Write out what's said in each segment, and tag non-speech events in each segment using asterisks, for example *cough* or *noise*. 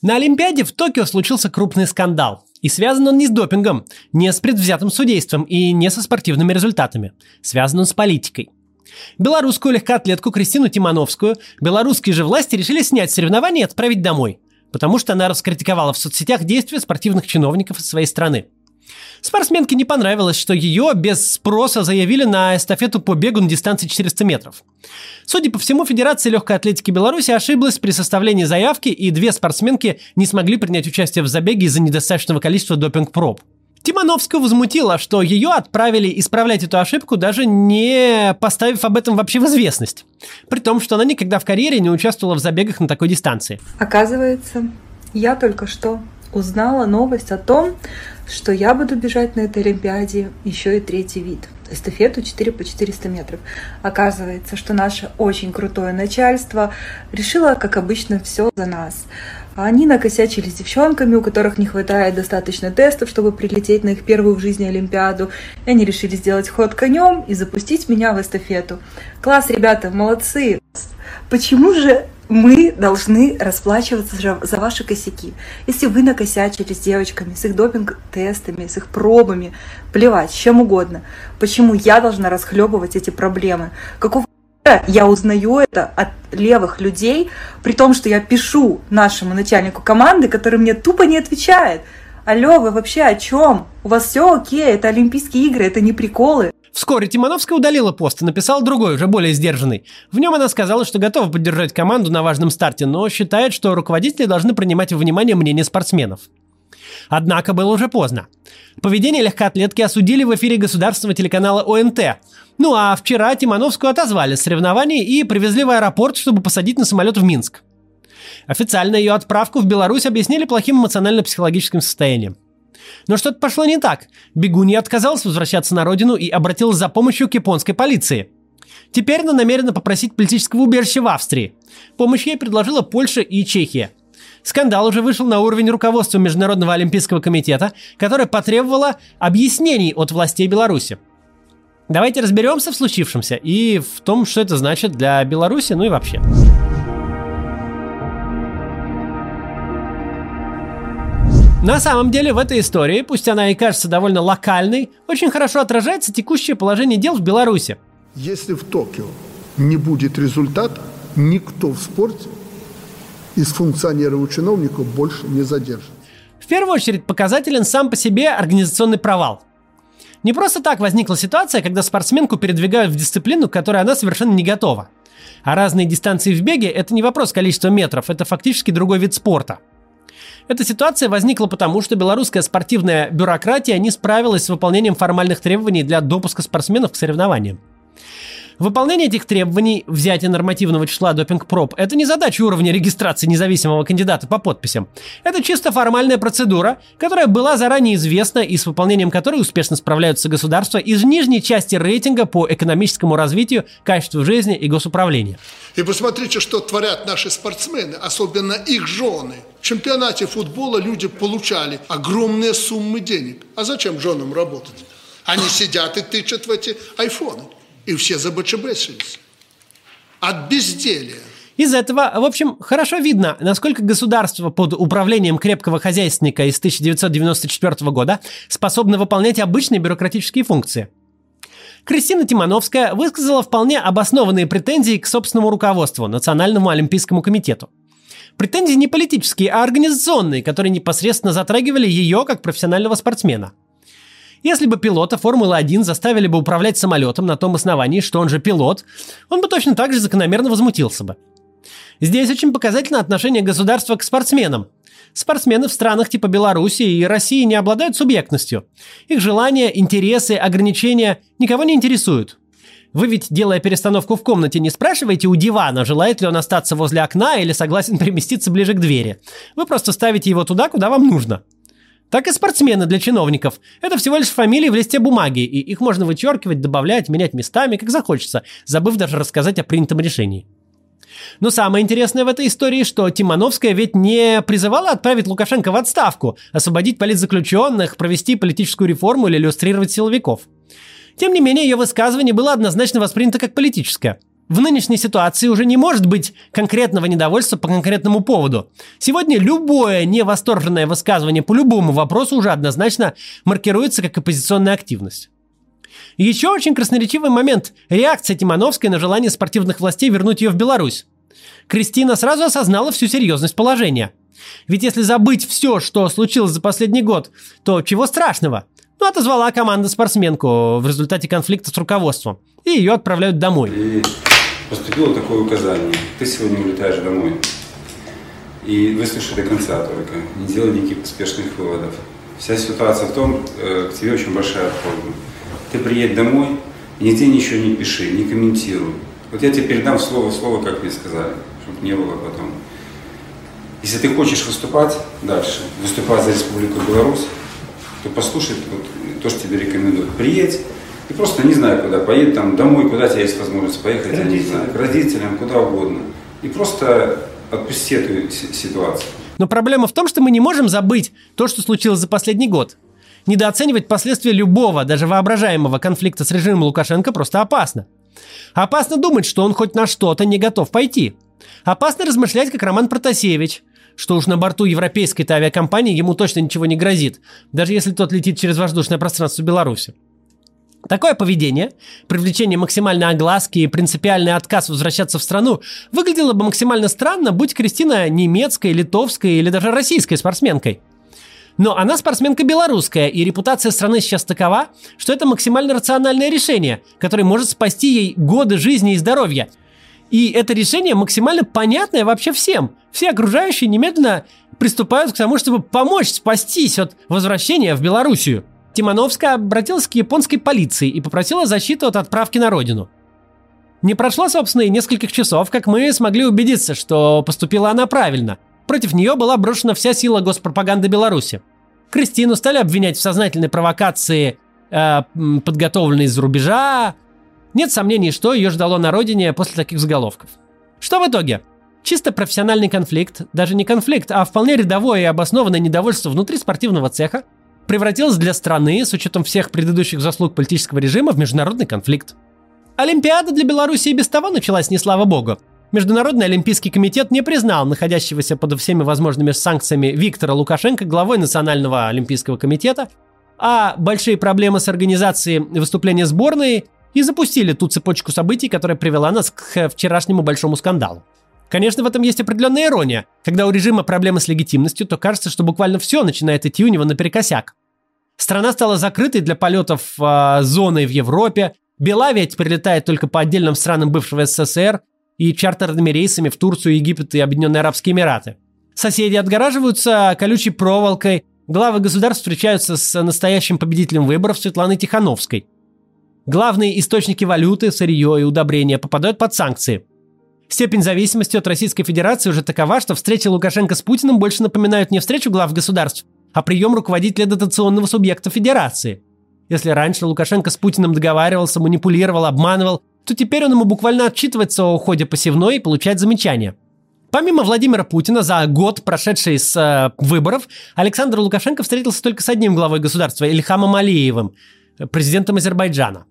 На Олимпиаде в Токио случился крупный скандал. И связан он не с допингом, не с предвзятым судейством и не со спортивными результатами. Связан он с политикой. Белорусскую легкоатлетку Кристину Тимановскую белорусские же власти решили снять соревнования и отправить домой, потому что она раскритиковала в соцсетях действия спортивных чиновников из своей страны. Спортсменке не понравилось, что ее без спроса заявили на эстафету по бегу на дистанции 400 метров. Судя по всему, Федерация легкой атлетики Беларуси ошиблась при составлении заявки, и две спортсменки не смогли принять участие в забеге из-за недостаточного количества допинг-проб. Тимановская возмутила, что ее отправили исправлять эту ошибку, даже не поставив об этом вообще в известность. При том, что она никогда в карьере не участвовала в забегах на такой дистанции. Оказывается, я только что узнала новость о том, что я буду бежать на этой Олимпиаде еще и третий вид – эстафету 4 по 400 метров. Оказывается, что наше очень крутое начальство решило, как обычно, все за нас. Они накосячили с девчонками, у которых не хватает достаточно тестов, чтобы прилететь на их первую в жизни Олимпиаду. И они решили сделать ход конем и запустить меня в эстафету. Класс, ребята, молодцы! Почему же мы должны расплачиваться за ваши косяки. Если вы накосячили с девочками, с их допинг-тестами, с их пробами, плевать, чем угодно. Почему я должна расхлебывать эти проблемы? Какого я узнаю это от левых людей, при том, что я пишу нашему начальнику команды, который мне тупо не отвечает. Алло, вы вообще о чем? У вас все окей, это Олимпийские игры, это не приколы. Вскоре Тимановская удалила пост и написала другой, уже более сдержанный. В нем она сказала, что готова поддержать команду на важном старте, но считает, что руководители должны принимать во внимание мнение спортсменов. Однако было уже поздно. Поведение легкоатлетки осудили в эфире государственного телеканала ОНТ. Ну а вчера Тимановскую отозвали с соревнований и привезли в аэропорт, чтобы посадить на самолет в Минск. Официально ее отправку в Беларусь объяснили плохим эмоционально-психологическим состоянием. Но что-то пошло не так. Бегунья отказалась возвращаться на родину и обратилась за помощью к японской полиции. Теперь она намерена попросить политического убежища в Австрии. Помощь ей предложила Польша и Чехия. Скандал уже вышел на уровень руководства Международного олимпийского комитета, которое потребовало объяснений от властей Беларуси. Давайте разберемся в случившемся и в том, что это значит для Беларуси, ну и вообще. На самом деле в этой истории, пусть она и кажется довольно локальной, очень хорошо отражается текущее положение дел в Беларуси. Если в Токио не будет результата, никто в спорте из функционеров и чиновников больше не задержит. В первую очередь показателен сам по себе организационный провал. Не просто так возникла ситуация, когда спортсменку передвигают в дисциплину, к которой она совершенно не готова. А разные дистанции в беге – это не вопрос количества метров, это фактически другой вид спорта – эта ситуация возникла потому, что белорусская спортивная бюрократия не справилась с выполнением формальных требований для допуска спортсменов к соревнованиям. Выполнение этих требований, взятие нормативного числа допинг-проб, это не задача уровня регистрации независимого кандидата по подписям. Это чисто формальная процедура, которая была заранее известна и с выполнением которой успешно справляются государства из нижней части рейтинга по экономическому развитию, качеству жизни и госуправлению. И посмотрите, что творят наши спортсмены, особенно их жены. В чемпионате футбола люди получали огромные суммы денег. А зачем женам работать? Они сидят и тычат в эти айфоны и все забочебесились. От безделия. Из этого, в общем, хорошо видно, насколько государство под управлением крепкого хозяйственника из 1994 года способно выполнять обычные бюрократические функции. Кристина Тимановская высказала вполне обоснованные претензии к собственному руководству, Национальному олимпийскому комитету. Претензии не политические, а организационные, которые непосредственно затрагивали ее как профессионального спортсмена – если бы пилота Формулы-1 заставили бы управлять самолетом на том основании, что он же пилот, он бы точно так же закономерно возмутился бы. Здесь очень показательно отношение государства к спортсменам. Спортсмены в странах типа Беларуси и России не обладают субъектностью. Их желания, интересы, ограничения никого не интересуют. Вы ведь, делая перестановку в комнате, не спрашиваете у дивана, желает ли он остаться возле окна или согласен *laughs* переместиться ближе к двери. Вы просто ставите его туда, куда вам нужно так и спортсмены для чиновников. Это всего лишь фамилии в листе бумаги, и их можно вычеркивать, добавлять, менять местами, как захочется, забыв даже рассказать о принятом решении. Но самое интересное в этой истории, что Тимановская ведь не призывала отправить Лукашенко в отставку, освободить политзаключенных, провести политическую реформу или иллюстрировать силовиков. Тем не менее, ее высказывание было однозначно воспринято как политическое. В нынешней ситуации уже не может быть конкретного недовольства по конкретному поводу. Сегодня любое невосторженное высказывание по любому вопросу уже однозначно маркируется как оппозиционная активность. еще очень красноречивый момент – реакция Тимановской на желание спортивных властей вернуть ее в Беларусь. Кристина сразу осознала всю серьезность положения. Ведь если забыть все, что случилось за последний год, то чего страшного? Ну, отозвала команда спортсменку в результате конфликта с руководством. И ее отправляют домой. Поступило такое указание. Ты сегодня улетаешь домой. И выслушай до конца только. Не делай никаких поспешных выводов. Вся ситуация в том, э, к тебе очень большая просьба. Ты приедь домой, нигде ничего не пиши, не комментируй. Вот я тебе передам слово в слово, как мне сказали, чтобы не было потом. Если ты хочешь выступать дальше, выступать за Республику Беларусь, то послушай вот, то, что тебе рекомендуют. Приедь, и просто не знаю, куда поедь, там домой, куда тебе есть возможность поехать, я не знаю, к родителям, куда угодно. И просто отпусти эту ситуацию. Но проблема в том, что мы не можем забыть то, что случилось за последний год. Недооценивать последствия любого, даже воображаемого конфликта с режимом Лукашенко просто опасно. Опасно думать, что он хоть на что-то не готов пойти. Опасно размышлять, как Роман Протасевич, что уж на борту европейской-то авиакомпании ему точно ничего не грозит, даже если тот летит через воздушное пространство Беларуси. Такое поведение, привлечение максимальной огласки и принципиальный отказ возвращаться в страну выглядело бы максимально странно, будь Кристина немецкой, литовской или даже российской спортсменкой. Но она спортсменка белорусская, и репутация страны сейчас такова, что это максимально рациональное решение, которое может спасти ей годы жизни и здоровья. И это решение максимально понятное вообще всем. Все окружающие немедленно приступают к тому, чтобы помочь спастись от возвращения в Белоруссию. Тимановская обратилась к японской полиции и попросила защиту от отправки на родину. Не прошло, собственно, и нескольких часов, как мы смогли убедиться, что поступила она правильно. Против нее была брошена вся сила госпропаганды Беларуси. Кристину стали обвинять в сознательной провокации, э, подготовленной из-за рубежа. Нет сомнений, что ее ждало на родине после таких заголовков. Что в итоге? Чисто профессиональный конфликт, даже не конфликт, а вполне рядовое и обоснованное недовольство внутри спортивного цеха, превратилась для страны, с учетом всех предыдущих заслуг политического режима, в международный конфликт. Олимпиада для Беларуси без того началась, не слава богу. Международный олимпийский комитет не признал находящегося под всеми возможными санкциями Виктора Лукашенко главой Национального олимпийского комитета, а большие проблемы с организацией выступления сборной и запустили ту цепочку событий, которая привела нас к вчерашнему большому скандалу. Конечно, в этом есть определенная ирония. Когда у режима проблемы с легитимностью, то кажется, что буквально все начинает идти у него наперекосяк. Страна стала закрытой для полетов э, зоной в Европе. Белавия теперь летает только по отдельным странам бывшего СССР и чартерными рейсами в Турцию, Египет и Объединенные Арабские Эмираты. Соседи отгораживаются колючей проволокой. Главы государств встречаются с настоящим победителем выборов Светланой Тихановской. Главные источники валюты, сырье и удобрения попадают под санкции. Степень зависимости от Российской Федерации уже такова, что встречи Лукашенко с Путиным больше напоминают не встречу глав государств, а прием руководителя дотационного субъекта Федерации. Если раньше Лукашенко с Путиным договаривался, манипулировал, обманывал, то теперь он ему буквально отчитывается о ходе посевной и получает замечания. Помимо Владимира Путина, за год, прошедший с э, выборов, Александр Лукашенко встретился только с одним главой государства, Ильхамом Алиевым, президентом Азербайджана.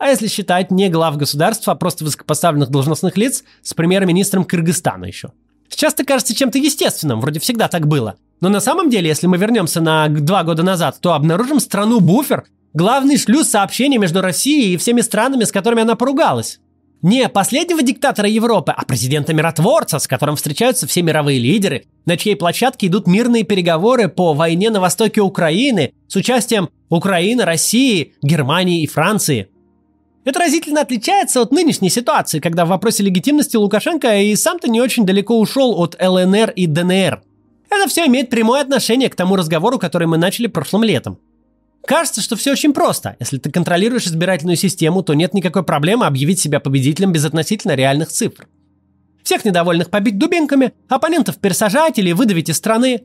А если считать не глав государства, а просто высокопоставленных должностных лиц, с премьер-министром Кыргызстана еще. Сейчас это кажется чем-то естественным, вроде всегда так было. Но на самом деле, если мы вернемся на два года назад, то обнаружим страну-буфер, главный шлюз сообщений между Россией и всеми странами, с которыми она поругалась. Не последнего диктатора Европы, а президента-миротворца, с которым встречаются все мировые лидеры, на чьей площадке идут мирные переговоры по войне на востоке Украины с участием Украины, России, Германии и Франции. Это разительно отличается от нынешней ситуации, когда в вопросе легитимности Лукашенко и сам-то не очень далеко ушел от ЛНР и ДНР. Это все имеет прямое отношение к тому разговору, который мы начали прошлым летом. Кажется, что все очень просто. Если ты контролируешь избирательную систему, то нет никакой проблемы объявить себя победителем без относительно реальных цифр. Всех недовольных побить дубинками, оппонентов пересажать или выдавить из страны.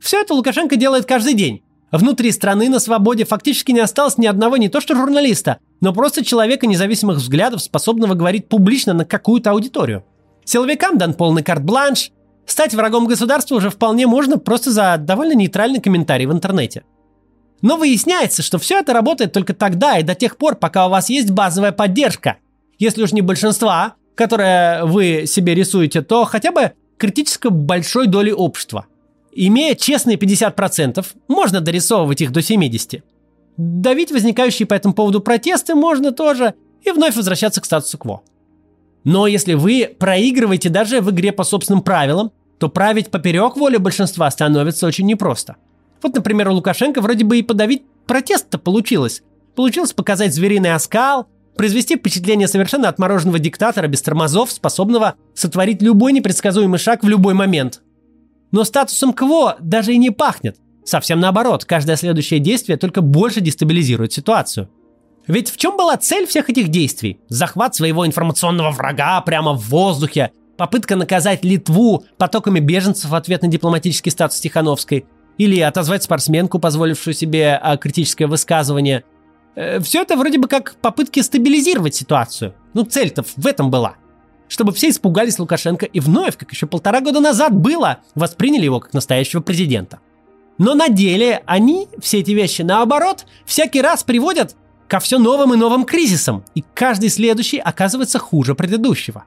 Все это Лукашенко делает каждый день. Внутри страны на свободе фактически не осталось ни одного не то что журналиста, но просто человека независимых взглядов, способного говорить публично на какую-то аудиторию. Силовикам дан полный карт-бланш, Стать врагом государства уже вполне можно просто за довольно нейтральный комментарий в интернете. Но выясняется, что все это работает только тогда и до тех пор, пока у вас есть базовая поддержка. Если уж не большинства, которое вы себе рисуете, то хотя бы критически большой доли общества. Имея честные 50%, можно дорисовывать их до 70%. Давить возникающие по этому поводу протесты можно тоже и вновь возвращаться к статусу кво. Но если вы проигрываете даже в игре по собственным правилам, то править поперек воли большинства становится очень непросто. Вот, например, у Лукашенко вроде бы и подавить протест-то получилось. Получилось показать звериный оскал, произвести впечатление совершенно отмороженного диктатора без тормозов, способного сотворить любой непредсказуемый шаг в любой момент. Но статусом КВО даже и не пахнет. Совсем наоборот, каждое следующее действие только больше дестабилизирует ситуацию. Ведь в чем была цель всех этих действий? Захват своего информационного врага прямо в воздухе, попытка наказать Литву потоками беженцев в ответ на дипломатический статус Тихановской, или отозвать спортсменку, позволившую себе а, критическое высказывание. Э, Все это вроде бы как попытки стабилизировать ситуацию. Ну, цель-то в этом была. Чтобы все испугались Лукашенко и вновь, как еще полтора года назад было, восприняли его как настоящего президента. Но на деле они, все эти вещи, наоборот, всякий раз приводят ко все новым и новым кризисам, и каждый следующий оказывается хуже предыдущего.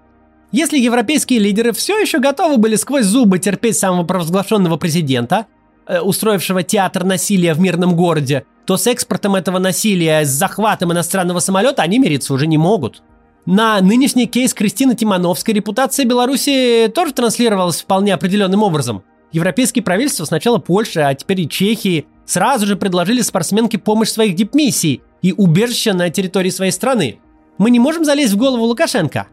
Если европейские лидеры все еще готовы были сквозь зубы терпеть самого провозглашенного президента, э, устроившего театр насилия в мирном городе, то с экспортом этого насилия, с захватом иностранного самолета они мириться уже не могут. На нынешний кейс Кристины Тимановской репутация Беларуси тоже транслировалась вполне определенным образом. Европейские правительства, сначала Польши, а теперь и Чехии, сразу же предложили спортсменке помощь своих дипмиссий и убежище на территории своей страны. Мы не можем залезть в голову Лукашенко.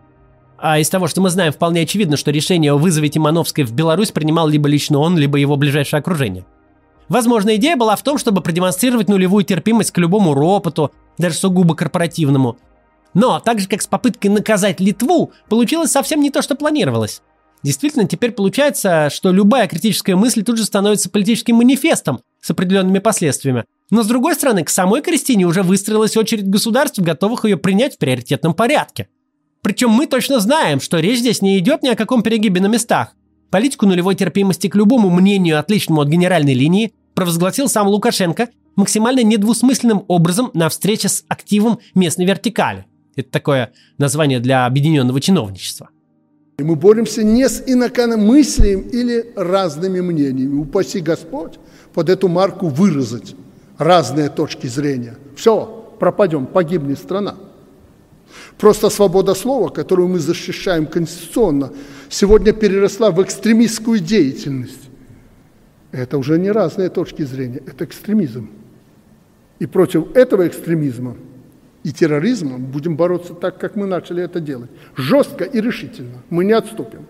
А из того, что мы знаем, вполне очевидно, что решение о вызове Тимановской в Беларусь принимал либо лично он, либо его ближайшее окружение. Возможно, идея была в том, чтобы продемонстрировать нулевую терпимость к любому ропоту, даже сугубо корпоративному. Но, так же как с попыткой наказать Литву, получилось совсем не то, что планировалось. Действительно, теперь получается, что любая критическая мысль тут же становится политическим манифестом с определенными последствиями. Но с другой стороны, к самой Кристине уже выстроилась очередь государств, готовых ее принять в приоритетном порядке. Причем мы точно знаем, что речь здесь не идет ни о каком перегибе на местах. Политику нулевой терпимости к любому мнению, отличному от генеральной линии, провозгласил сам Лукашенко максимально недвусмысленным образом на встрече с активом местной вертикали. Это такое название для объединенного чиновничества. И мы боремся не с инакомыслием или разными мнениями. Упаси Господь под эту марку выразить разные точки зрения. Все, пропадем, погибнет страна. Просто свобода слова, которую мы защищаем конституционно, сегодня переросла в экстремистскую деятельность. Это уже не разные точки зрения, это экстремизм. И против этого экстремизма и терроризма будем бороться так, как мы начали это делать. Жестко и решительно. Мы не отступим.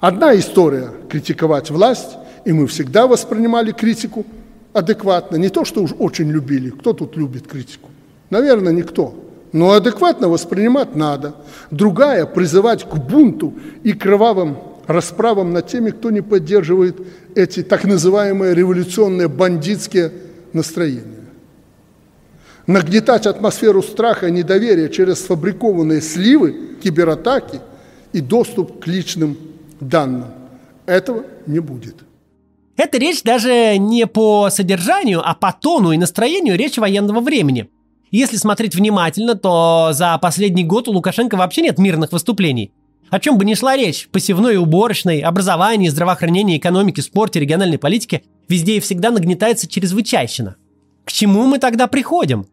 Одна история – критиковать власть, и мы всегда воспринимали критику адекватно. Не то, что уж очень любили. Кто тут любит критику? Наверное, никто. Но адекватно воспринимать надо. Другая – призывать к бунту и кровавым расправам над теми, кто не поддерживает эти так называемые революционные бандитские настроения. Нагнетать атмосферу страха и недоверия через сфабрикованные сливы, кибератаки и доступ к личным данным. Этого не будет. Это речь даже не по содержанию, а по тону и настроению речи военного времени. Если смотреть внимательно, то за последний год у Лукашенко вообще нет мирных выступлений. О чем бы ни шла речь, посевной и уборочной, образовании, здравоохранении, экономике, спорте, региональной политике, везде и всегда нагнетается чрезвычайщина. К чему мы тогда приходим?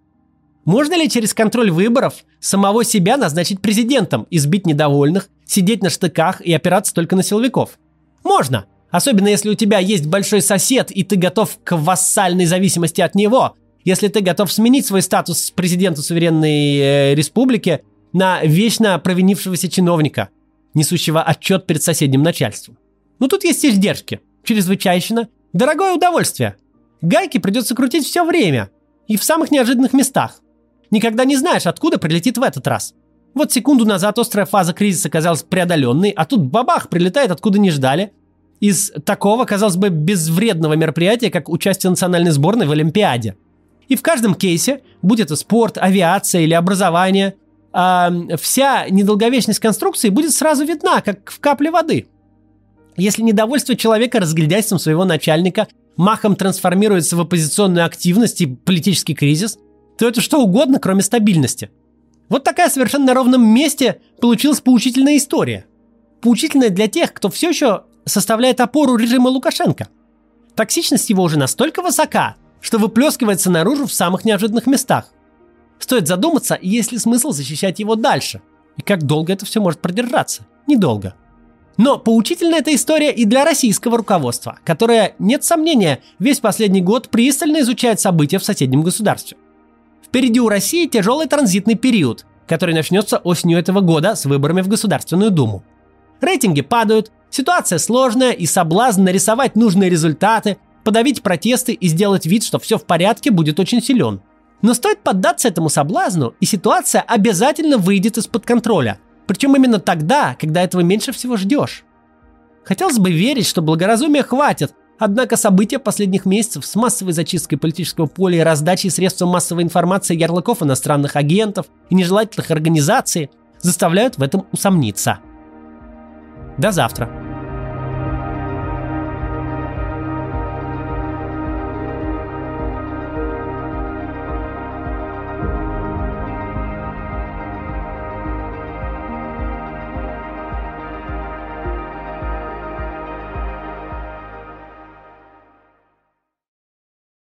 Можно ли через контроль выборов самого себя назначить президентом, избить недовольных, сидеть на штыках и опираться только на силовиков? Можно, особенно если у тебя есть большой сосед и ты готов к вассальной зависимости от него, если ты готов сменить свой статус президента суверенной э, республики на вечно провинившегося чиновника, несущего отчет перед соседним начальством. Ну тут есть издержки, чрезвычайщина, дорогое удовольствие. Гайки придется крутить все время и в самых неожиданных местах. Никогда не знаешь, откуда прилетит в этот раз. Вот секунду назад острая фаза кризиса казалась преодоленной, а тут бабах прилетает откуда не ждали. Из такого, казалось бы, безвредного мероприятия, как участие национальной сборной в Олимпиаде. И в каждом кейсе, будь это спорт, авиация или образование, э, вся недолговечность конструкции будет сразу видна, как в капле воды. Если недовольство человека разглядяйством своего начальника махом трансформируется в оппозиционную активность и политический кризис, то это что угодно, кроме стабильности. Вот такая совершенно на ровном месте получилась поучительная история. Поучительная для тех, кто все еще составляет опору режима Лукашенко. Токсичность его уже настолько высока, что выплескивается наружу в самых неожиданных местах. Стоит задуматься, есть ли смысл защищать его дальше, и как долго это все может продержаться. Недолго. Но поучительна эта история и для российского руководства, которое, нет сомнения, весь последний год пристально изучает события в соседнем государстве. Впереди у России тяжелый транзитный период, который начнется осенью этого года с выборами в Государственную Думу. Рейтинги падают, ситуация сложная и соблазн нарисовать нужные результаты, подавить протесты и сделать вид, что все в порядке, будет очень силен. Но стоит поддаться этому соблазну, и ситуация обязательно выйдет из-под контроля. Причем именно тогда, когда этого меньше всего ждешь. Хотелось бы верить, что благоразумия хватит, однако события последних месяцев с массовой зачисткой политического поля и раздачей средств массовой информации ярлыков иностранных агентов и нежелательных организаций заставляют в этом усомниться. До завтра.